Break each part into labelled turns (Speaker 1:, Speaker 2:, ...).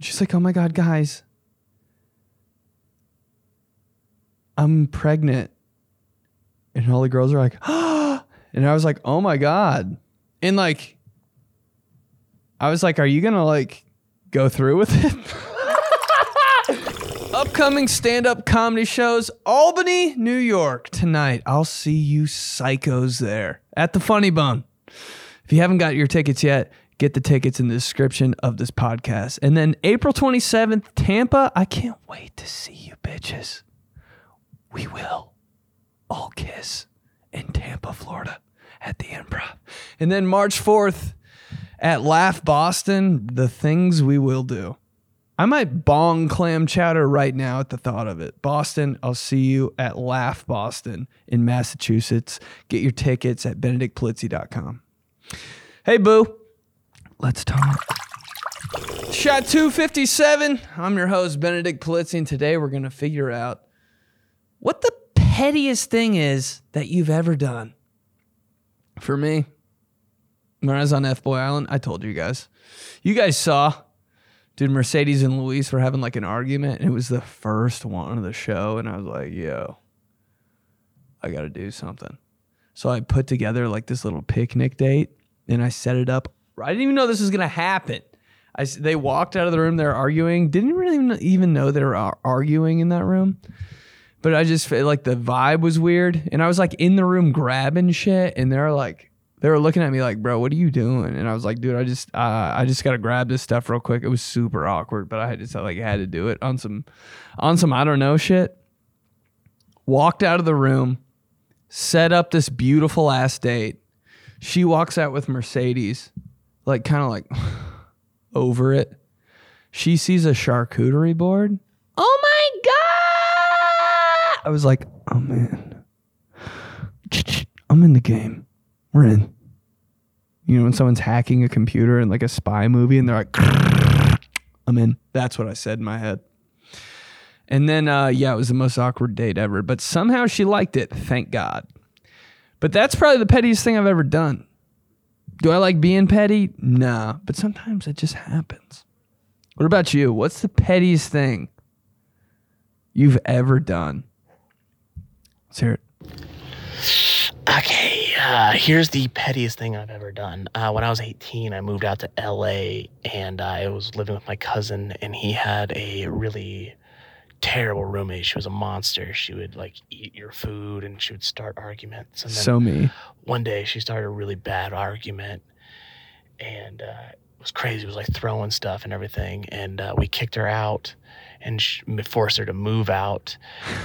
Speaker 1: She's like, "Oh my god, guys, I'm pregnant," and all the girls are like, "Ah!" and I was like, "Oh my god," and like, I was like, "Are you gonna like go through with it?" Upcoming stand-up comedy shows, Albany, New York tonight. I'll see you psychos there at the Funny Bone. If you haven't got your tickets yet, get the tickets in the description of this podcast. And then April 27th, Tampa. I can't wait to see you bitches. We will all kiss in Tampa, Florida at the improv. And then March 4th at Laugh Boston, the things we will do. I might bong clam chowder right now at the thought of it. Boston, I'll see you at Laugh Boston in Massachusetts. Get your tickets at benedictpolizzi.com. Hey, boo. Let's talk. Shot 257. I'm your host, Benedict Polizzi, and today we're going to figure out what the pettiest thing is that you've ever done. For me, when I was on F Boy Island, I told you guys. You guys saw, dude, Mercedes and Luis were having like an argument, and it was the first one of the show, and I was like, yo, I got to do something. So I put together like this little picnic date, and I set it up. I didn't even know this was going to happen. I, they walked out of the room, they're arguing. Didn't really even- know they were arguing in that room. But I just felt like the vibe was weird. And I was like in the room grabbing shit. And they're like, they were looking at me like, bro, what are you doing? And I was like, dude, I just, uh, I just got to grab this stuff real quick. It was super awkward, but I just like had to do it on some, on some, I don't know shit. Walked out of the room, set up this beautiful ass date. She walks out with Mercedes, like kind of like over it. She sees a charcuterie board. Oh my god! I was like, oh man, I'm in the game. We're in. You know when someone's hacking a computer in like a spy movie and they're like, I'm in. That's what I said in my head. And then, uh, yeah, it was the most awkward date ever. But somehow she liked it. Thank God. But that's probably the pettiest thing I've ever done. Do I like being petty? Nah, but sometimes it just happens. What about you? What's the pettiest thing you've ever done? Let's hear it.
Speaker 2: Okay, uh, here's the pettiest thing I've ever done. Uh, when I was 18, I moved out to LA and I was living with my cousin, and he had a really terrible roommate. She was a monster. She would like eat your food and she would start arguments. And then
Speaker 1: So me.
Speaker 2: one day she started a really bad argument and uh, it was crazy. It was like throwing stuff and everything. And uh, we kicked her out and sh- forced her to move out.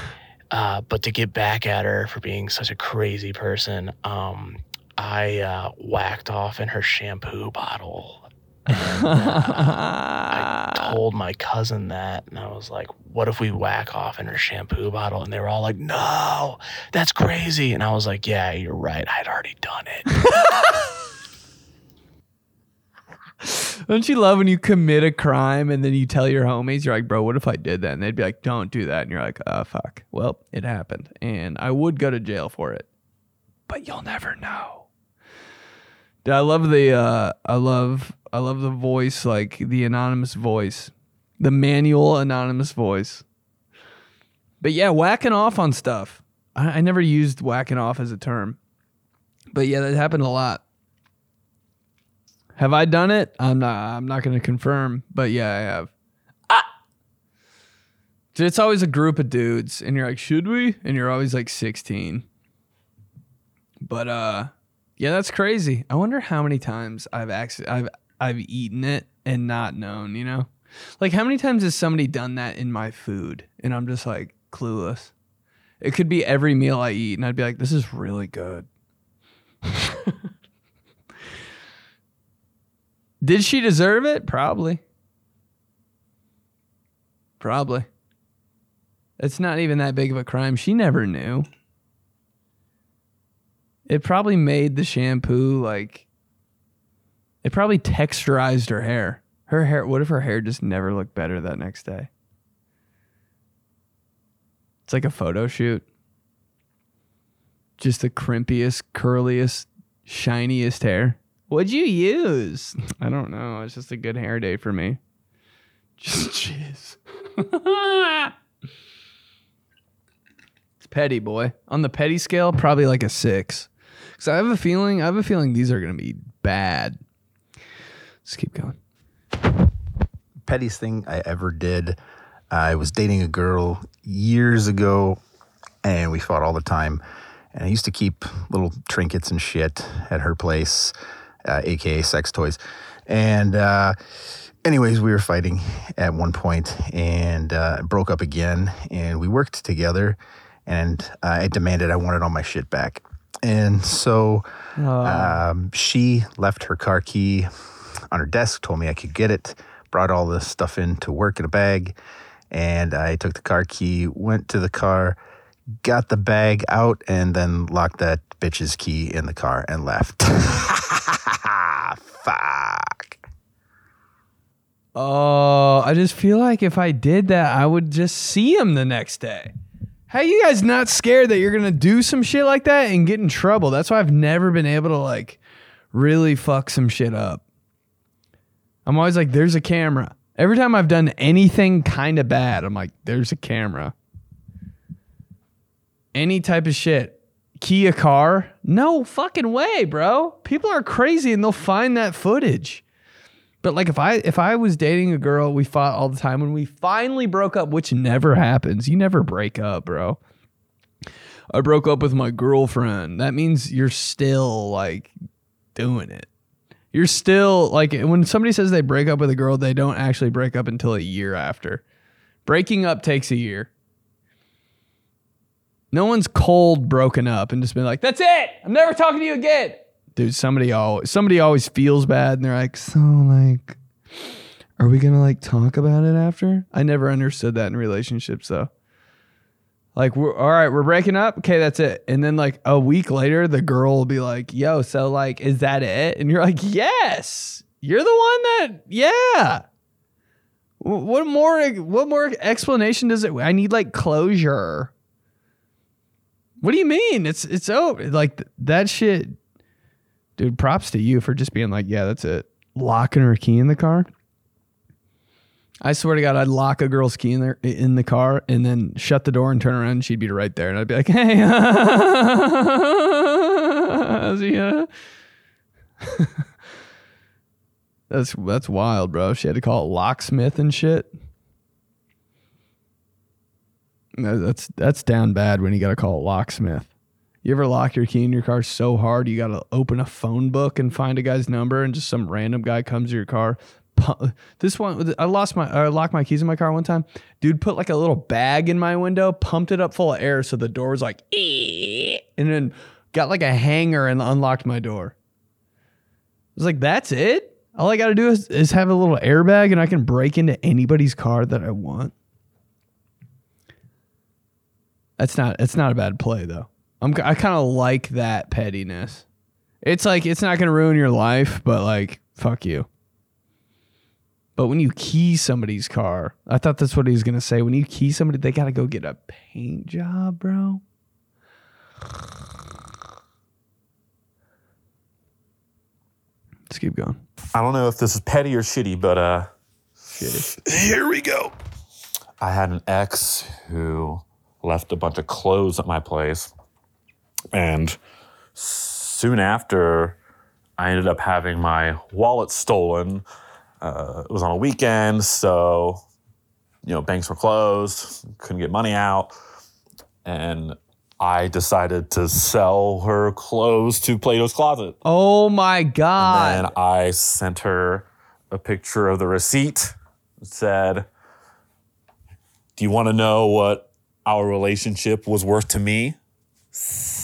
Speaker 2: Uh, but to get back at her for being such a crazy person, um, I uh, whacked off in her shampoo bottle. And, uh, I told my cousin that, and I was like, "What if we whack off in her shampoo bottle?" And they were all like, "No, that's crazy." And I was like, "Yeah, you're right. I'd already done it."
Speaker 1: Don't you love when you commit a crime and then you tell your homies, you're like, bro, what if I did that? And they'd be like, don't do that. And you're like, oh, fuck. Well, it happened. And I would go to jail for it. But you'll never know. Dude, I love the, uh, I love, I love the voice, like the anonymous voice, the manual anonymous voice. But yeah, whacking off on stuff. I, I never used whacking off as a term. But yeah, that happened a lot. Have I done it? I'm not. I'm not going to confirm, but yeah, I have. Ah! Dude, It's always a group of dudes, and you're like, "Should we?" And you're always like 16. But uh, yeah, that's crazy. I wonder how many times I've actually I've I've eaten it and not known. You know, like how many times has somebody done that in my food, and I'm just like clueless. It could be every meal I eat, and I'd be like, "This is really good." Did she deserve it? Probably. Probably. It's not even that big of a crime. She never knew. It probably made the shampoo like it probably texturized her hair. Her hair what if her hair just never looked better that next day? It's like a photo shoot. Just the crimpiest, curliest, shiniest hair. What'd you use? I don't know. It's just a good hair day for me. Just it's petty, boy. On the petty scale, probably like a six. I have a feeling, I have a feeling these are gonna be bad. Let's keep going.
Speaker 3: pettiest thing I ever did. I was dating a girl years ago, and we fought all the time. And I used to keep little trinkets and shit at her place, uh, aka sex toys. And uh, anyways, we were fighting at one point and uh, broke up again. And we worked together, and uh, I demanded I wanted all my shit back. And so um, she left her car key on her desk, told me I could get it, brought all the stuff in to work in a bag, and I took the car key, went to the car, got the bag out, and then locked that bitch's key in the car and left. Fuck.
Speaker 1: Oh, I just feel like if I did that, I would just see him the next day. How you guys not scared that you're gonna do some shit like that and get in trouble? That's why I've never been able to like really fuck some shit up. I'm always like, there's a camera. Every time I've done anything kind of bad, I'm like, there's a camera. Any type of shit. Key a car? No fucking way, bro. People are crazy and they'll find that footage. But like if I if I was dating a girl, we fought all the time. When we finally broke up, which never happens. You never break up, bro. I broke up with my girlfriend. That means you're still like doing it. You're still like when somebody says they break up with a girl, they don't actually break up until a year after. Breaking up takes a year. No one's cold broken up and just been like, "That's it. I'm never talking to you again." Dude, somebody always somebody always feels bad and they're like, "So like are we to like talk about it after?" I never understood that in relationships though. Like, we're all right, we're breaking up. Okay, that's it. And then like a week later, the girl will be like, "Yo, so like, is that it?" And you're like, "Yes, you're the one that, yeah." What more? What more explanation does it? I need like closure. What do you mean? It's it's over. Like th- that shit, dude. Props to you for just being like, yeah, that's it. Locking her key in the car. I swear to God, I'd lock a girl's key in there in the car and then shut the door and turn around and she'd be right there and I'd be like, hey, how's uh? that's that's wild, bro. She had to call it locksmith and shit. That's that's down bad when you got to call it locksmith. You ever lock your key in your car so hard you got to open a phone book and find a guy's number and just some random guy comes to your car. This one, I lost my, I locked my keys in my car one time. Dude put like a little bag in my window, pumped it up full of air so the door was like, and then got like a hanger and unlocked my door. I was like, that's it. All I got to do is, is have a little airbag and I can break into anybody's car that I want. That's not it's not a bad play though. I'm I kind of like that pettiness. It's like it's not going to ruin your life, but like fuck you. But when you key somebody's car, I thought that's what he was going to say. When you key somebody, they got to go get a paint job, bro. Let's keep going.
Speaker 4: I don't know if this is petty or shitty, but uh, shitty. here we go. I had an ex who left a bunch of clothes at my place, and soon after, I ended up having my wallet stolen. Uh, it was on a weekend, so you know banks were closed, couldn't get money out, and I decided to sell her clothes to Plato's Closet.
Speaker 1: Oh my god.
Speaker 4: And I sent her a picture of the receipt. It said, Do you want to know what our relationship was worth to me?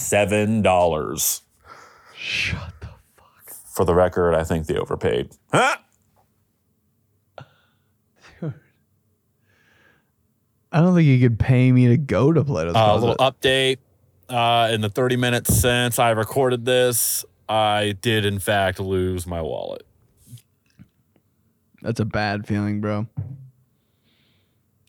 Speaker 4: Seven dollars.
Speaker 1: Shut the fuck.
Speaker 4: For the record, I think they overpaid. Huh?
Speaker 1: I don't think you could pay me to go to Plato's
Speaker 4: Uh, a little update. Uh, in the 30 minutes since I recorded this, I did in fact lose my wallet.
Speaker 1: That's a bad feeling, bro.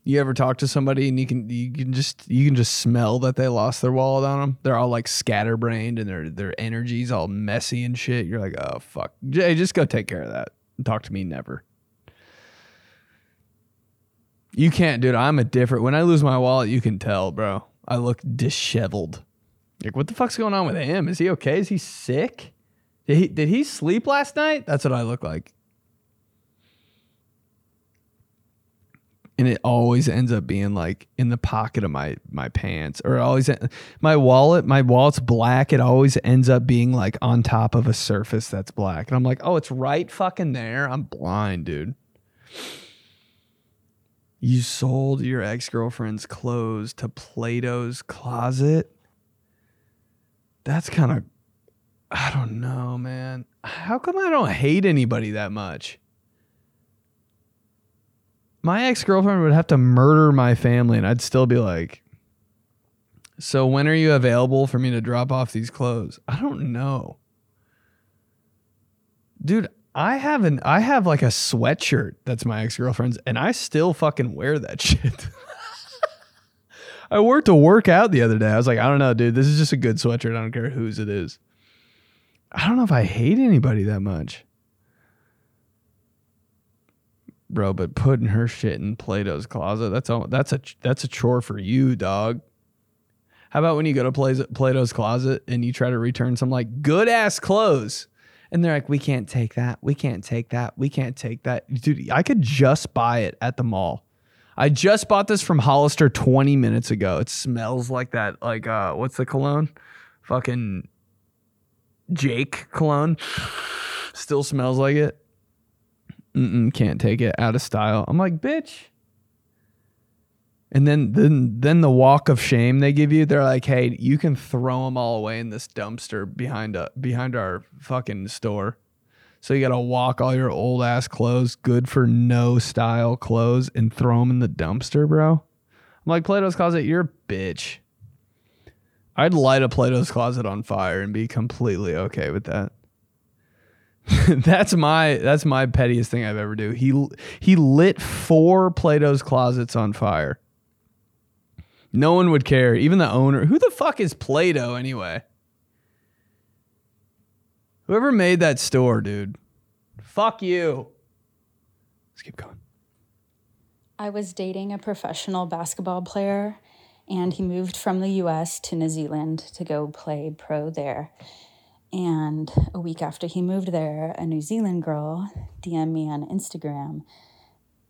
Speaker 1: You ever talk to somebody and you can you can just you can just smell that they lost their wallet on them? They're all like scatterbrained and their their energy's all messy and shit. You're like, oh fuck, Jay, just go take care of that. Talk to me never. You can't, dude. I'm a different. When I lose my wallet, you can tell, bro. I look disheveled. Like, what the fuck's going on with him? Is he okay? Is he sick? Did he did he sleep last night? That's what I look like. And it always ends up being like in the pocket of my my pants, or always my wallet. My wallet's black. It always ends up being like on top of a surface that's black, and I'm like, oh, it's right fucking there. I'm blind, dude. You sold your ex girlfriend's clothes to Plato's Closet. That's kind of, I don't know, man. How come I don't hate anybody that much? My ex girlfriend would have to murder my family, and I'd still be like, So when are you available for me to drop off these clothes? I don't know. Dude, I have an I have like a sweatshirt that's my ex girlfriend's, and I still fucking wear that shit. I wore it to work out the other day. I was like, I don't know, dude. This is just a good sweatshirt. I don't care whose it is. I don't know if I hate anybody that much. Bro, but putting her shit in Plato's closet, that's all that's a that's a chore for you, dog. How about when you go to Plato's closet and you try to return some like good ass clothes? And they're like, we can't take that. We can't take that. We can't take that. Dude, I could just buy it at the mall. I just bought this from Hollister 20 minutes ago. It smells like that. Like, uh, what's the cologne? Fucking Jake cologne. Still smells like it. Mm-mm, can't take it. Out of style. I'm like, bitch. And then, then, then the walk of shame they give you, they're like, "Hey, you can throw them all away in this dumpster behind a behind our fucking store." So you got to walk all your old ass clothes, good for no style clothes, and throw them in the dumpster, bro. I'm like, Plato's Closet, you're a bitch. I'd light a Plato's Closet on fire and be completely okay with that. that's my that's my pettiest thing I've ever do. He he lit four Plato's closets on fire. No one would care. Even the owner. Who the fuck is Plato anyway? Whoever made that store, dude. Fuck you. Let's keep going.
Speaker 5: I was dating a professional basketball player, and he moved from the US to New Zealand to go play pro there. And a week after he moved there, a New Zealand girl DM'd me on Instagram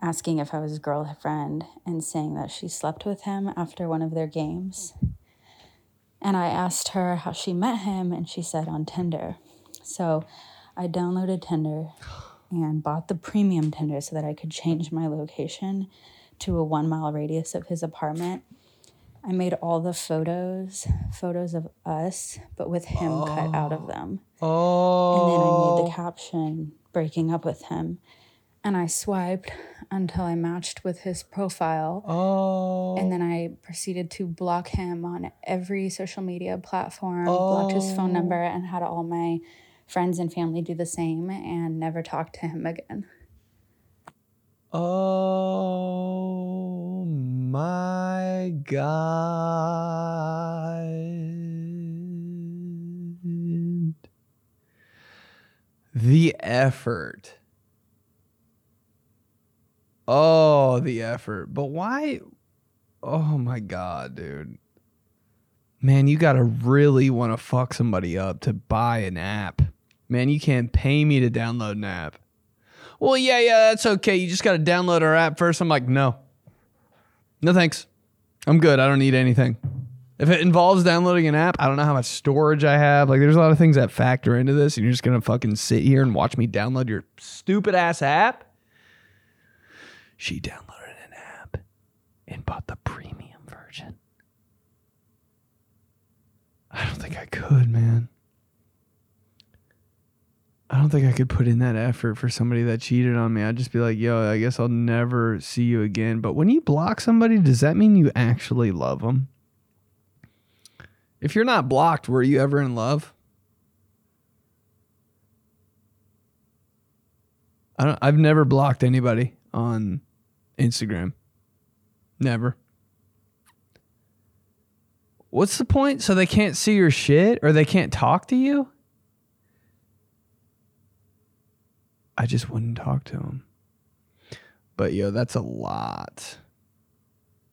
Speaker 5: asking if I was his girlfriend and saying that she slept with him after one of their games. And I asked her how she met him, and she said on Tinder. So I downloaded Tinder and bought the premium Tinder so that I could change my location to a one mile radius of his apartment. I made all the photos, photos of us, but with him oh. cut out of them. Oh. And then I made the oh. caption, breaking up with him and I swiped until I matched with his profile. Oh. And then I oh. proceeded to block him on every social media platform, oh. blocked his phone number, oh. and had all my friends and family do the same and never talk to him again.
Speaker 1: Oh my God. The effort Oh, the effort. But why? Oh my God, dude. Man, you got to really want to fuck somebody up to buy an app. Man, you can't pay me to download an app. Well, yeah, yeah, that's okay. You just got to download our app first. I'm like, no. No thanks. I'm good. I don't need anything. If it involves downloading an app, I don't know how much storage I have. Like, there's a lot of things that factor into this, and you're just to fucking sit here and watch me download your stupid ass app? she downloaded an app and bought the premium version. I don't think I could, man. I don't think I could put in that effort for somebody that cheated on me. I'd just be like, yo, I guess I'll never see you again. But when you block somebody, does that mean you actually love them? If you're not blocked, were you ever in love? I don't, I've never blocked anybody on Instagram. Never. What's the point? So they can't see your shit or they can't talk to you? I just wouldn't talk to him. But yo, that's a lot.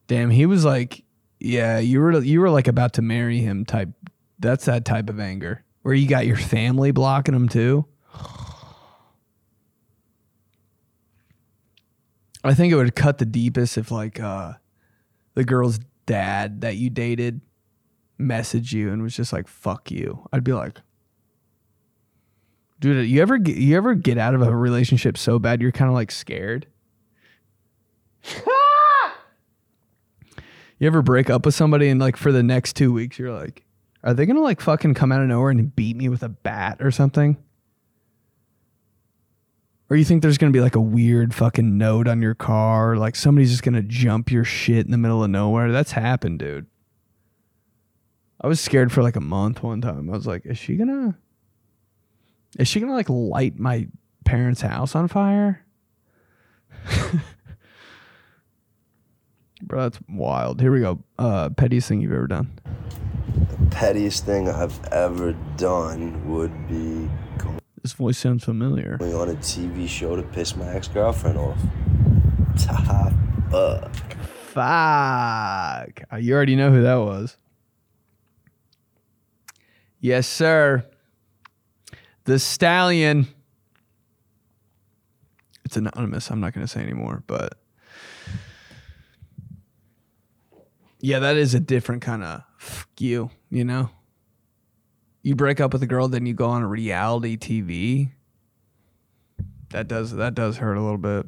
Speaker 1: Damn, he was like, yeah, you were you were like about to marry him type. That's that type of anger where you got your family blocking him too. I think it would cut the deepest if like uh the girl's dad that you dated messaged you and was just like fuck you. I'd be like Dude, you ever get, you ever get out of a relationship so bad you're kind of like scared? you ever break up with somebody and like for the next 2 weeks you're like are they going to like fucking come out of nowhere and beat me with a bat or something? Or you think there's gonna be like a weird fucking note on your car, like somebody's just gonna jump your shit in the middle of nowhere? That's happened, dude. I was scared for like a month one time. I was like, is she gonna is she gonna like light my parents' house on fire? Bro, that's wild. Here we go. Uh pettiest thing you've ever done.
Speaker 6: The pettiest thing I've ever done would be
Speaker 1: This voice sounds familiar.
Speaker 6: going on a TV show to piss my ex girlfriend off. Top fuck.
Speaker 1: Fuck. You already know who that was. Yes, sir. The stallion. It's anonymous. I'm not going to say anymore, but yeah, that is a different kind of fuck you, you know? You break up with a girl, then you go on a reality TV. That does that does hurt a little bit.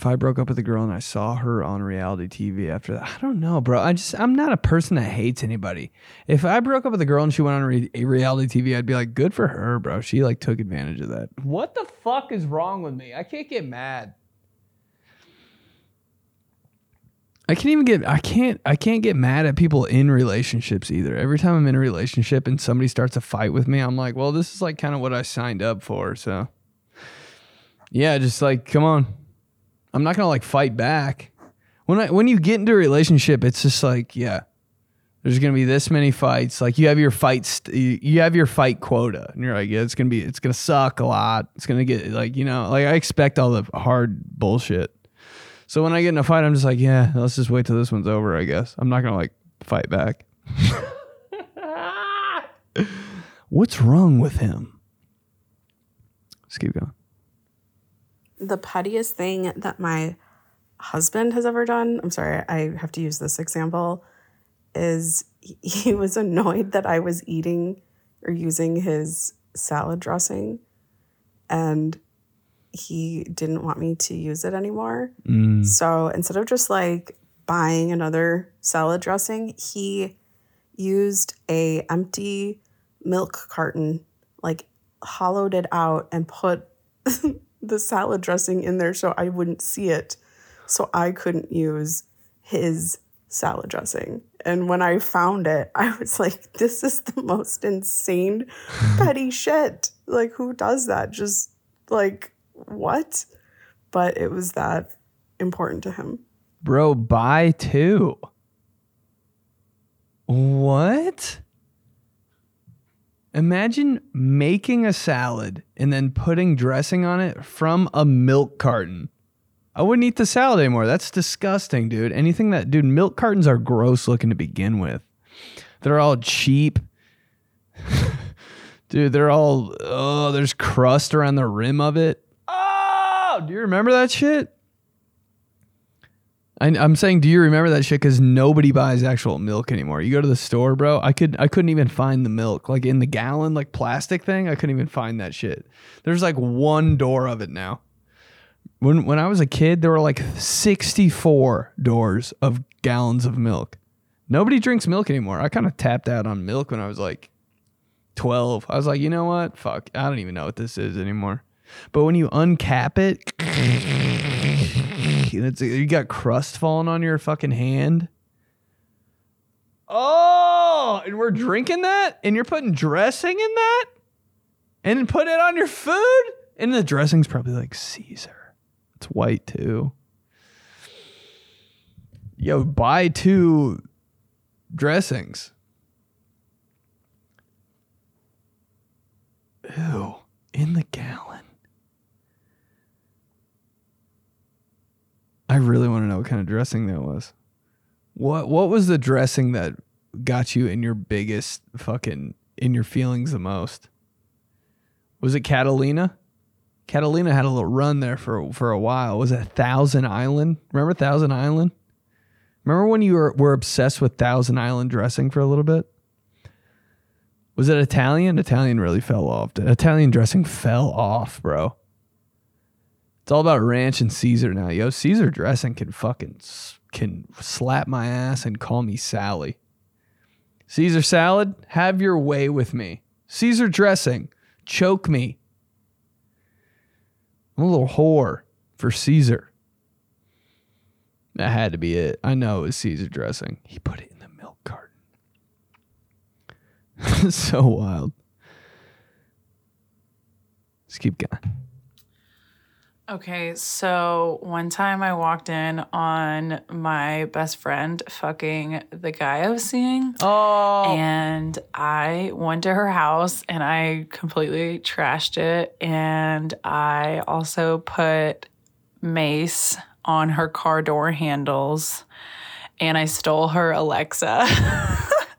Speaker 1: If I broke up with a girl and I saw her on reality TV after that, I don't know, bro. I just I'm not a person that hates anybody. If I broke up with a girl and she went on re- reality TV, I'd be like, good for her, bro. She like took advantage of that. What the fuck is wrong with me? I can't get mad. I can't even get I can't I can't get mad at people in relationships either. Every time I'm in a relationship and somebody starts a fight with me, I'm like, well, this is like kind of what I signed up for. So yeah, just like come on. I'm not gonna like fight back. When I when you get into a relationship, it's just like, yeah, there's gonna be this many fights. Like you have your fights, you you have your fight quota, and you're like, yeah, it's gonna be, it's gonna suck a lot. It's gonna get like, you know, like I expect all the hard bullshit. So when I get in a fight, I'm just like, yeah, let's just wait till this one's over. I guess I'm not gonna like fight back. What's wrong with him? Let's keep going.
Speaker 7: The pettiest thing that my husband has ever done, I'm sorry, I have to use this example, is he- was annoyed that I was eating or using his salad dressing and he didn't want me to use it anymore. Mm. So instead of just like buying another salad dressing, he used a empty milk carton, like hollowed it out and put the salad dressing in there so I wouldn't see it. So I couldn't use his salad dressing. And when I found it, I was like, this is the most insane, petty shit. Like, who does that? Just like, what? But it was that important to him.
Speaker 1: Bro, buy two. What? Imagine making a salad and then putting dressing on it from a milk carton. I wouldn't eat the salad anymore. That's disgusting, dude. Anything that, dude, milk cartons are gross looking to begin with. They're all cheap. dude, they're all, oh, there's crust around the rim of it. Oh, do you remember that shit? I, I'm saying, do you remember that shit? Because nobody buys actual milk anymore. You go to the store, bro. I could, I couldn't even find the milk, like in the gallon, like plastic thing. I couldn't even find that shit. There's like one door of it now. When when I was a kid, there were like 64 doors of gallons of milk. Nobody drinks milk anymore. I kind of tapped out on milk when I was like 12. I was like, you know what? Fuck, I don't even know what this is anymore. But when you uncap it, you got crust falling on your fucking hand. Oh, and we're drinking that, and you're putting dressing in that, and put it on your food, and the dressing's probably like Caesar. It's white too. Yo, buy two dressings. Ew, in the gallon. Really want to know what kind of dressing that was. What what was the dressing that got you in your biggest fucking in your feelings the most? Was it Catalina? Catalina had a little run there for for a while. Was it Thousand Island? Remember Thousand Island? Remember when you were, were obsessed with Thousand Island dressing for a little bit? Was it Italian? Italian really fell off. Italian dressing fell off, bro. It's all about ranch and Caesar now. Yo, Caesar dressing can fucking can slap my ass and call me Sally. Caesar salad, have your way with me. Caesar dressing, choke me. I'm a little whore for Caesar. That had to be it. I know it was Caesar dressing. He put it in the milk carton. so wild. Let's keep going.
Speaker 8: Okay, so one time I walked in on my best friend fucking the guy I was seeing.
Speaker 1: Oh.
Speaker 8: And I went to her house and I completely trashed it. And I also put mace on her car door handles. And I stole her Alexa.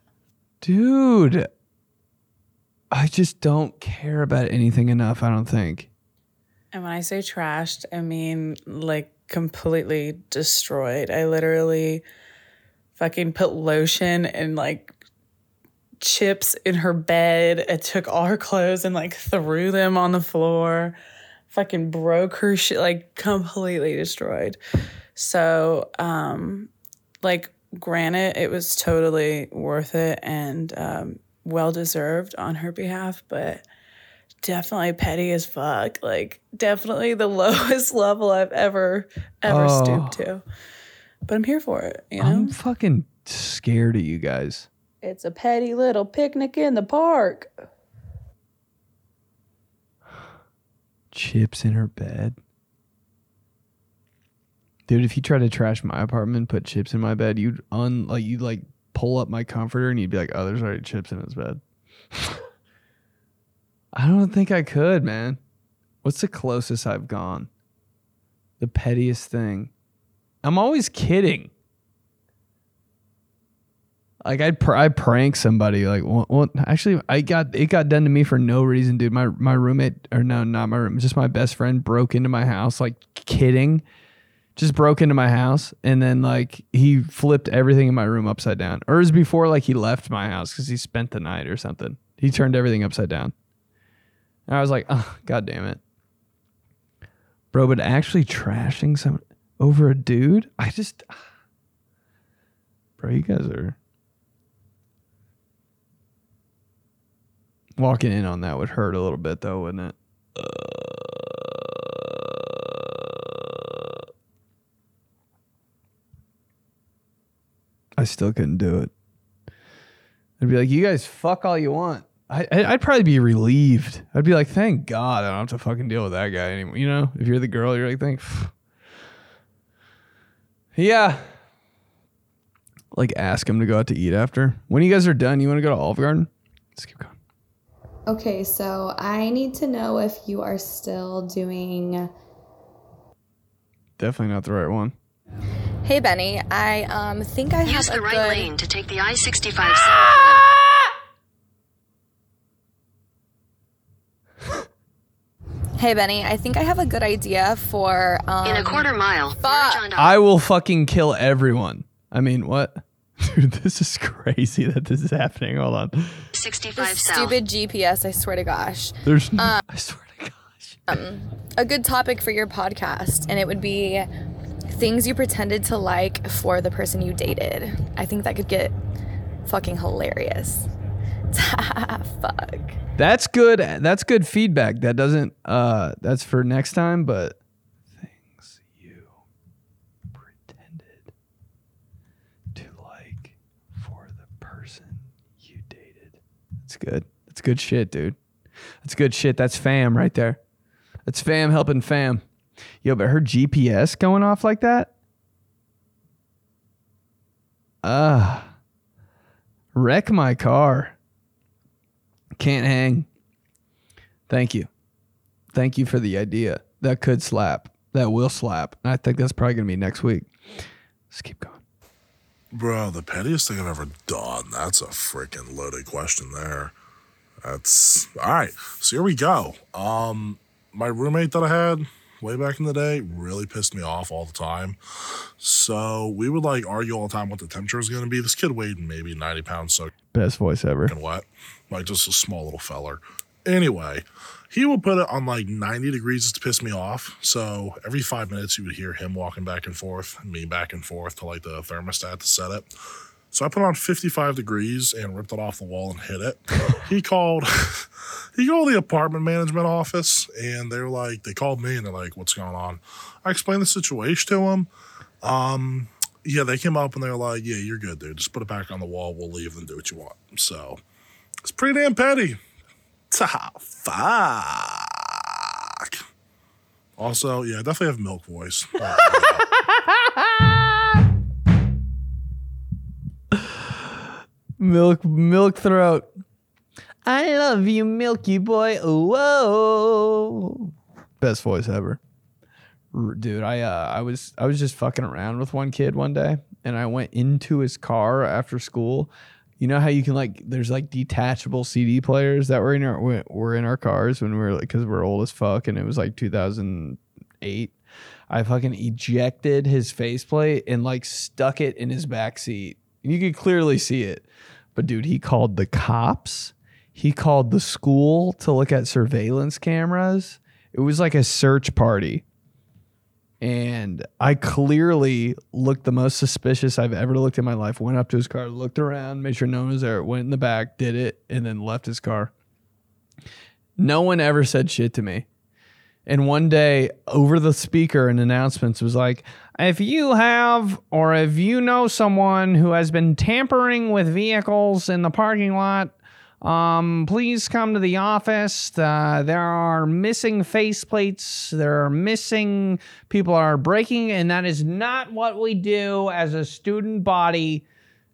Speaker 1: Dude, I just don't care about anything enough, I don't think.
Speaker 8: And when I say trashed, I mean like completely destroyed. I literally fucking put lotion and like chips in her bed. I took all her clothes and like threw them on the floor. Fucking broke her shit, like completely destroyed. So, um, like, granted, it was totally worth it and um, well deserved on her behalf, but definitely petty as fuck. Like definitely the lowest level I've ever ever
Speaker 1: Oh.
Speaker 8: stooped to. But I'm here for it, you know?
Speaker 1: I'm fucking scared of you guys.
Speaker 8: it's a petty little picnic in the park.
Speaker 1: Chips in her bed. Dude, if you try to trash my apartment, put chips in my bed, you'd un like you'd like pull up my comforter and you'd be like, "Oh, there's already chips in his bed." I don't think I could, man. What's the closest I've gone? The pettiest thing. I'm always kidding. Like I'd pr- I prank somebody like well, well actually I got it got done to me for no reason dude my my roommate or no not my room just my best friend broke into my house like kidding just broke into my house and then like he flipped everything in my room upside down or it was before like he left my house because he spent the night or something he turned everything upside down and I was like oh god damn it bro but actually trashing some over a dude I just bro you guys are Walking in on that would hurt a little bit, though, wouldn't it? I still couldn't do it. I'd be like, "You guys fuck all you want." I, I- I'd probably be relieved. I'd be like, "Thank God I don't have to fucking deal with that guy anymore." You know, if you're the girl, you're like, "Thank." Yeah. Like, ask him to go out to eat after. When you guys are done, you want to go to Olive Garden? Let's keep going.
Speaker 9: Okay, so I need to know if you are still doing.
Speaker 1: Definitely not the right one.
Speaker 10: Hey Benny, I um think I have
Speaker 11: Use
Speaker 10: a
Speaker 11: the right
Speaker 10: good
Speaker 11: lane to take the I-65 south
Speaker 10: Hey Benny, I think I have a good idea for um
Speaker 11: In a quarter mile,
Speaker 10: Fuck.
Speaker 1: I will fucking kill everyone. I mean, what? Dude, this is crazy that this is happening. Hold on.
Speaker 11: 65
Speaker 10: This
Speaker 11: south.
Speaker 10: stupid GPS, I swear to gosh.
Speaker 1: There's
Speaker 10: Um,
Speaker 1: I swear to gosh.
Speaker 10: Um, a good topic for your podcast, and it would be things you pretended to like for the person you dated. I think that could get fucking hilarious. Fuck.
Speaker 1: That's good. That's good feedback. That doesn't uh that's for next time, but things you pretended to like for the person you dated. That's good. That's good shit, dude. That's good shit. That's fam right there. That's fam helping fam. Yo, but her GPS going off like that? Ah. wreck my car. Can't hang. Thank you. Thank you for the idea. That could slap. that will slap. And I think that's probably going to be next week. Let's keep going.
Speaker 12: Bro, the pettiest thing I've ever done. That's a freaking loaded question there. That's all right. So here we go. Um, my roommate that I had way back in the day really pissed me off all the time. So we would like argue all the time what the temperature was going to be. This kid weighed maybe 90 pounds, so
Speaker 1: Best voice ever.
Speaker 12: And what? Like just a small little feller. Anyway, he would put it on like 90 degrees just to piss me off. So every five minutes, you would hear him walking back and forth, me back and forth to like the thermostat to set it. So I put on 55 degrees and ripped it off the wall and hit it. he called he called the apartment management office and they were like, they called me and they're like, what's going on? I explained the situation to them. Um, yeah, they came up and they were like, yeah, you're good, dude. Just put it back on the wall. We'll leave and do what you want. So it's pretty damn petty. Ta fuck. Also, yeah, I definitely have milk voice.
Speaker 1: Milk, milk throat. I love you, Milky Boy. Whoa. Best voice ever. R- Dude, I uh, I was I was just fucking around with one kid one day, and I went into his car after school. You know how you can like there's like detachable CD players that were in our were- were in our cars when we were like because we're old as fuck, and it was like 2008. I fucking ejected his faceplate and like stuck it in his back seat. You could clearly see it. But dude, he called the cops. He called the school to look at surveillance cameras. It was like a search party. And I clearly looked the most suspicious I've ever looked in my life. Went up to his car, looked around, made sure no one was there, went in the back, did it, and then left his car. No one ever said shit to me. And one day, over the speaker and announcements was like, if you have or if you know someone who has been tampering with vehicles in the parking lot, um, please come to the office. Uh, there are missing faceplates. There are missing people are breaking, and that is not what we do as a student body.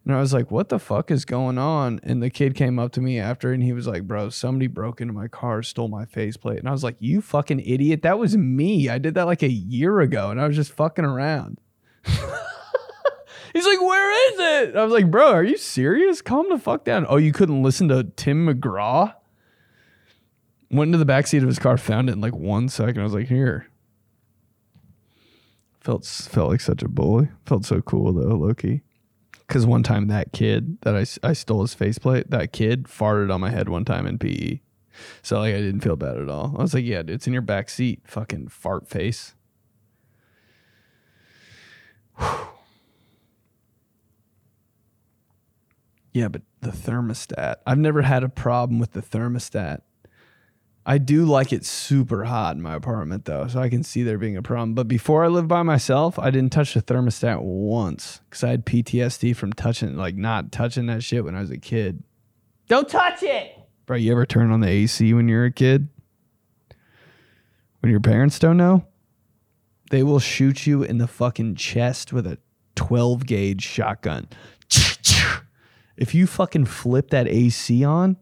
Speaker 1: And I was like, what the fuck is going on? And the kid came up to me after and he was like, bro, somebody broke into my car, stole my faceplate. And I was like, you fucking idiot. That was me. I did that like a year ago and I was just fucking around. He's like, where is it? I was like, bro, are you serious? Calm the fuck down. Oh, you couldn't listen to Tim McGraw? Went into the backseat of his car, found it in like one second. I was like, here. Felt felt like such a bully. Felt so cool though, Loki. Because one time that kid that I, I stole his faceplate, that kid farted on my head one time in PE. So like I didn't feel bad at all. I was like, yeah, dude, it's in your back seat, fucking fart face. Yeah, but the thermostat. I've never had a problem with the thermostat. I do like it super hot in my apartment though, so I can see there being a problem. But before I lived by myself, I didn't touch the thermostat once because I had PTSD from touching, like not touching that shit when I was a kid. Don't touch it, bro. You ever turn on the AC when you're a kid? When your parents don't know, they will shoot you in the fucking chest with a 12 gauge shotgun. If you fucking flip that AC on,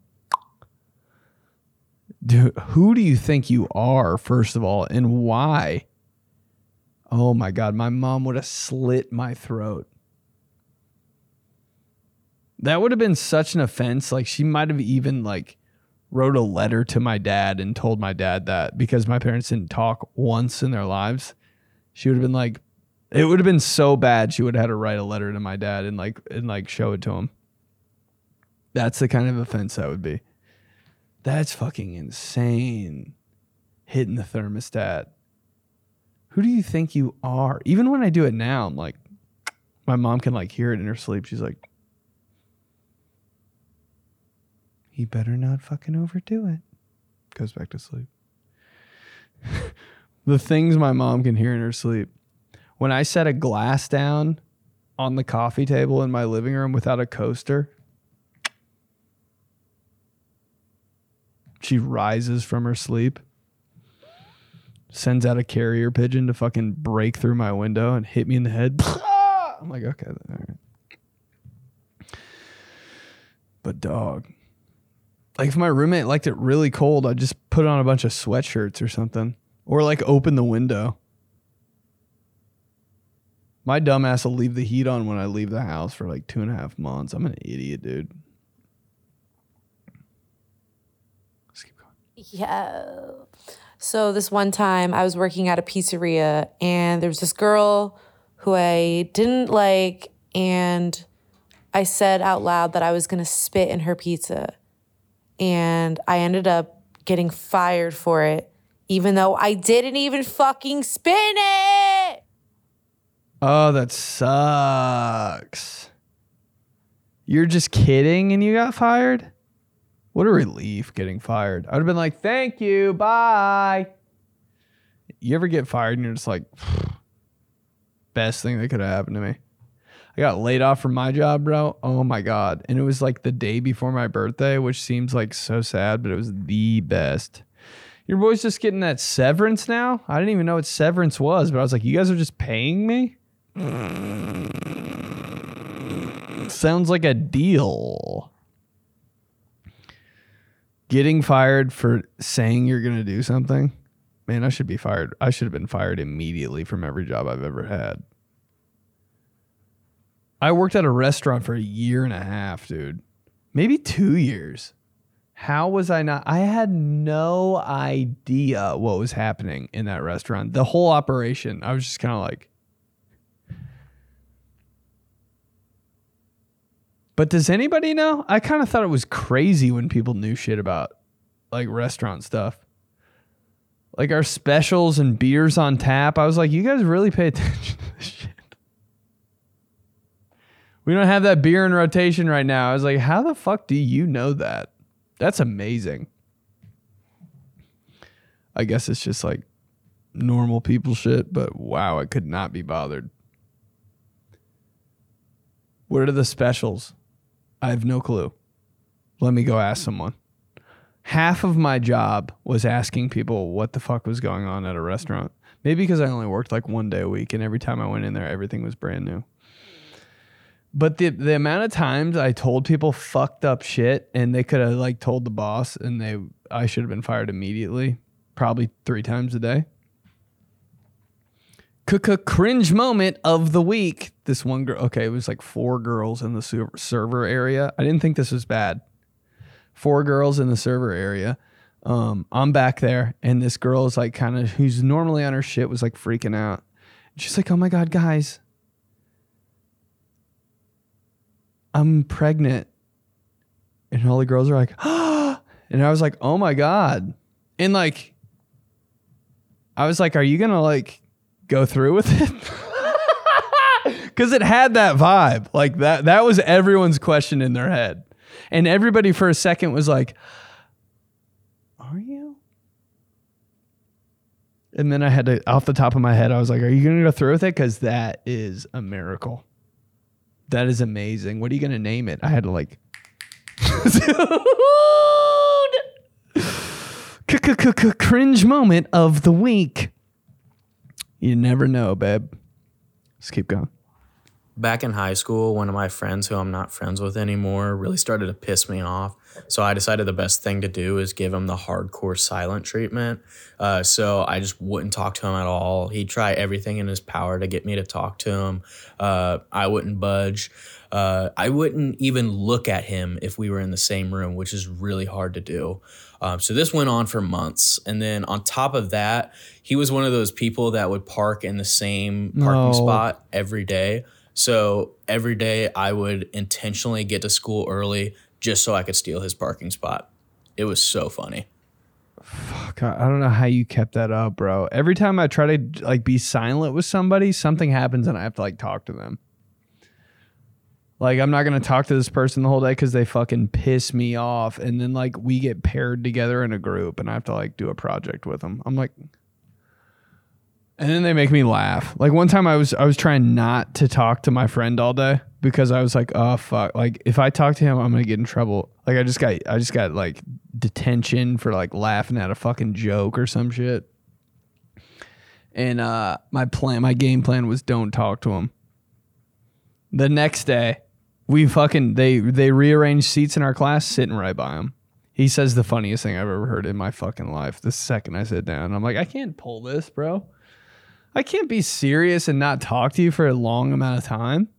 Speaker 1: dude, who do you think you are, first of all, and why? Oh my God, my mom would have slit my throat. That would have been such an offense. Like, she might have even, like, wrote a letter to my dad and told my dad that because my parents didn't talk once in their lives. She would have been like, it would have been so bad. She would have had to write a letter to my dad and like and like show it to him. That's the kind of offense that would be. That's fucking insane. Hitting the thermostat. Who do you think you are? Even when I do it now, I'm like, my mom can like hear it in her sleep. She's like, he better not fucking overdo it. Goes back to sleep. the things my mom can hear in her sleep. When I set a glass down on the coffee table in my living room without a coaster, she rises from her sleep, sends out a carrier pigeon to fucking break through my window and hit me in the head. I'm like, okay, all right. But dog, like if my roommate liked it really cold, I'd just put on a bunch of sweatshirts or something, or like open the window. My dumbass will leave the heat on when I leave the house for like two and a half months. I'm an idiot, dude.
Speaker 13: Yeah. So this one time I was working at a pizzeria and there was this girl who I didn't like and I said out loud that I was going to spit in her pizza. And I ended up getting fired for it even though I didn't even fucking spit in it.
Speaker 1: Oh, that sucks. You're just kidding and you got fired? What a relief getting fired. I'd have been like, thank you, bye. You ever get fired and you're just like, best thing that could have happened to me? I got laid off from my job, bro. Oh my God. And it was like the day before my birthday, which seems like so sad, but it was the best. Your boy's just getting that severance now? I didn't even know what severance was, but I was like, you guys are just paying me? Sounds like a deal. Getting fired for saying you're going to do something? Man, I should be fired. I should have been fired immediately from every job I've ever had. I worked at a restaurant for a year and a half, dude. Maybe two years. How was I not? I had no idea what was happening in that restaurant. The whole operation, I was just kind of like, But does anybody know? I kind of thought it was crazy when people knew shit about like restaurant stuff. Like our specials and beers on tap. I was like, you guys really pay attention to this shit. We don't have that beer in rotation right now. I was like, how the fuck do you know that? That's amazing. I guess it's just like normal people shit, but wow, I could not be bothered. What are the specials? I have no clue. Let me go ask someone. Half of my job was asking people what the fuck was going on at a restaurant. Maybe because I only worked like one day a week and every time I went in there everything was brand new. But the the amount of times I told people fucked up shit and they could have like told the boss and they I should have been fired immediately, probably 3 times a day. Cringe moment of the week. This one girl, okay, it was like four girls in the server area. I didn't think this was bad. Four girls in the server area. Um, I'm back there, and this girl is like kind of who's normally on her shit was like freaking out. She's like, "Oh my god, guys, I'm pregnant," and all the girls are like, "Ah!" and I was like, "Oh my god," and like, I was like, "Are you gonna like?" Go through with it? Because it had that vibe. Like that that was everyone's question in their head. And everybody for a second was like are you? And then i had to off the top of my head i was like are you gonna go through with it? Because that is a miracle. That is amazing. What are you gonna name it? I had to like cringe moment of the week you never know, babe. Let's keep going.
Speaker 14: Back in high school, one of my friends who I'm not friends with anymore really started to piss me off. So I decided the best thing to do is give him the hardcore silent treatment. Uh, so I just wouldn't talk to him at all. He'd try everything in his power to get me to talk to him. Uh, I wouldn't budge. Uh, I wouldn't even look at him if we were in the same room, which is really hard to do. Um, so this went on for months. And then on top of that, he was one of those people that would park in the same parking
Speaker 1: No.
Speaker 14: spot every day. So every day I would intentionally get to school early just so I could steal his parking spot. It was so funny.
Speaker 1: Fuck, I don't know how you kept that up, bro. Every time I try to like be silent with somebody, something happens and I have to like talk to them. Like I'm not gonna talk to this person the whole day because they fucking piss me off, and then like we get paired together in a group, and I have to like do a project with them. I'm like, and then they make me laugh. Like one time I was I was trying not to talk to my friend all day because I was like, oh fuck. Like if I talk to him, I'm gonna get in trouble. Like I just got I just got like detention for like laughing at a fucking joke or some shit. And uh my plan my game plan was don't talk to him. The next day, we fucking they they rearranged seats in our class sitting right by him. He says the funniest thing I've ever heard in my fucking life. The second I sit down, I'm like, I can't pull this, bro. I can't be serious and not talk to you for a long amount of time.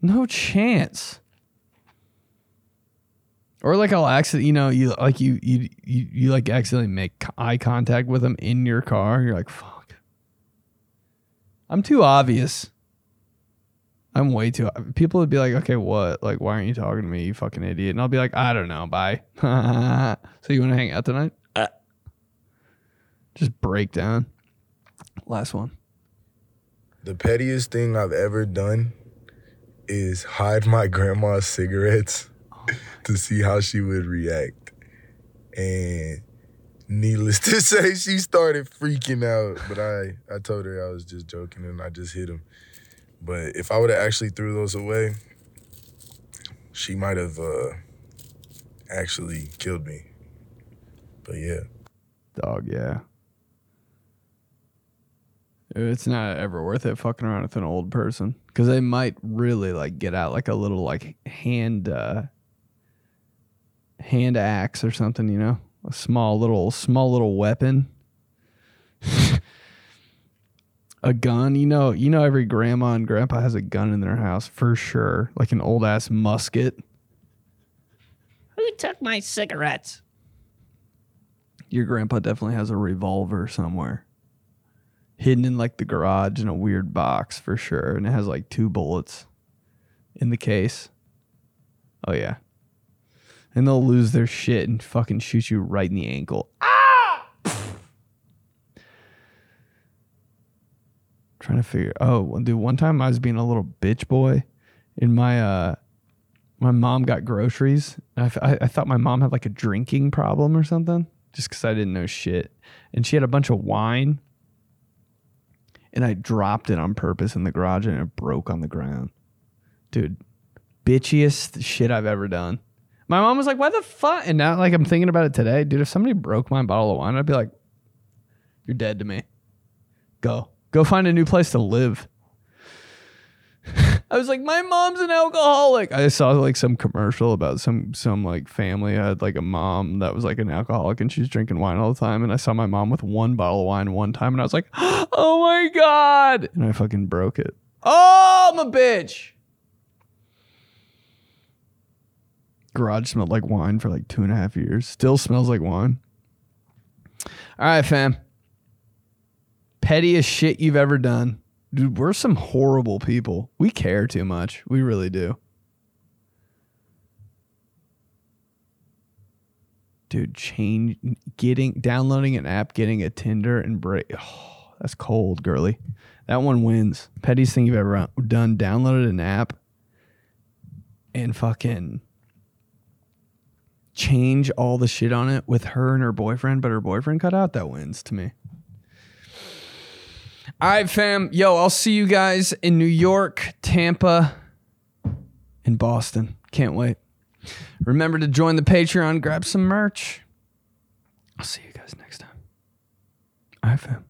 Speaker 1: No chance. Or like I'll accidentally, you know, you like you you you, you like accidentally make eye contact with them in your car. You're like, fuck. I'm too obvious. I'm way too. People would be like, okay, what? Like, why aren't you talking to me, you fucking idiot? And I'll be like, I don't know. Bye. so you want to hang out tonight? Just break down. Last one.
Speaker 15: The pettiest thing I've ever done is hide my grandma's cigarettes to see how she would react. And needless to say, she started freaking out. But I, I told her I was just joking and I just hit him. But if I would have actually threw those away, she might have uh, actually killed me. But yeah.
Speaker 1: Dog, yeah. It's not ever worth it fucking around with an old person because they might really like get out like a little like hand uh hand axe or something, you know, a small little small little weapon. a gun, you know, you know every grandma and grandpa has a gun in their house for sure, like an old ass musket.
Speaker 16: Who took my cigarettes?
Speaker 1: Your grandpa definitely has a revolver somewhere. Hidden in like the garage in a weird box for sure. And it has like two bullets in the case. Oh, yeah. And they'll lose their shit and fucking shoot you right in the ankle. Ah! Trying to figure. Oh, dude, one time I was being a little bitch boy in my, uh, my mom got groceries. I, I- I thought my mom had like a drinking problem or something just because I didn't know shit. And she had a bunch of wine and I dropped it on purpose in the garage and it broke on the ground. Dude, bitchiest shit I've ever done. My mom was like, why the fuck? And now, like, I'm thinking about it today. Dude, if somebody broke my bottle of wine, I'd be like, you're dead to me. Go. Go find a new place to live. I was like, my mom's an alcoholic. I saw like some commercial about some some like family had like a mom that was like an alcoholic and she's drinking wine all the time. And I saw my mom with one bottle of wine one time and I was like, oh my God. And I fucking broke it. Oh, I'm a bitch. Garage smelled like wine for like two and a half years. Still smells like wine. All right, fam. Pettiest shit you've ever done. Dude, we're some horrible people. We care too much. We really do. Dude, change getting downloading an app, getting a Tinder and break. Oh, that's cold, girly. That one wins. Pettiest thing you've ever done. Downloaded an app and fucking change all the shit on it with her and her boyfriend, but her boyfriend cut out. That wins to me. All right, fam. Yo, I'll see you guys in New York, Tampa, and Boston. Can't wait. Remember to join the Patreon, grab some merch. I'll see you guys next time. All right, fam.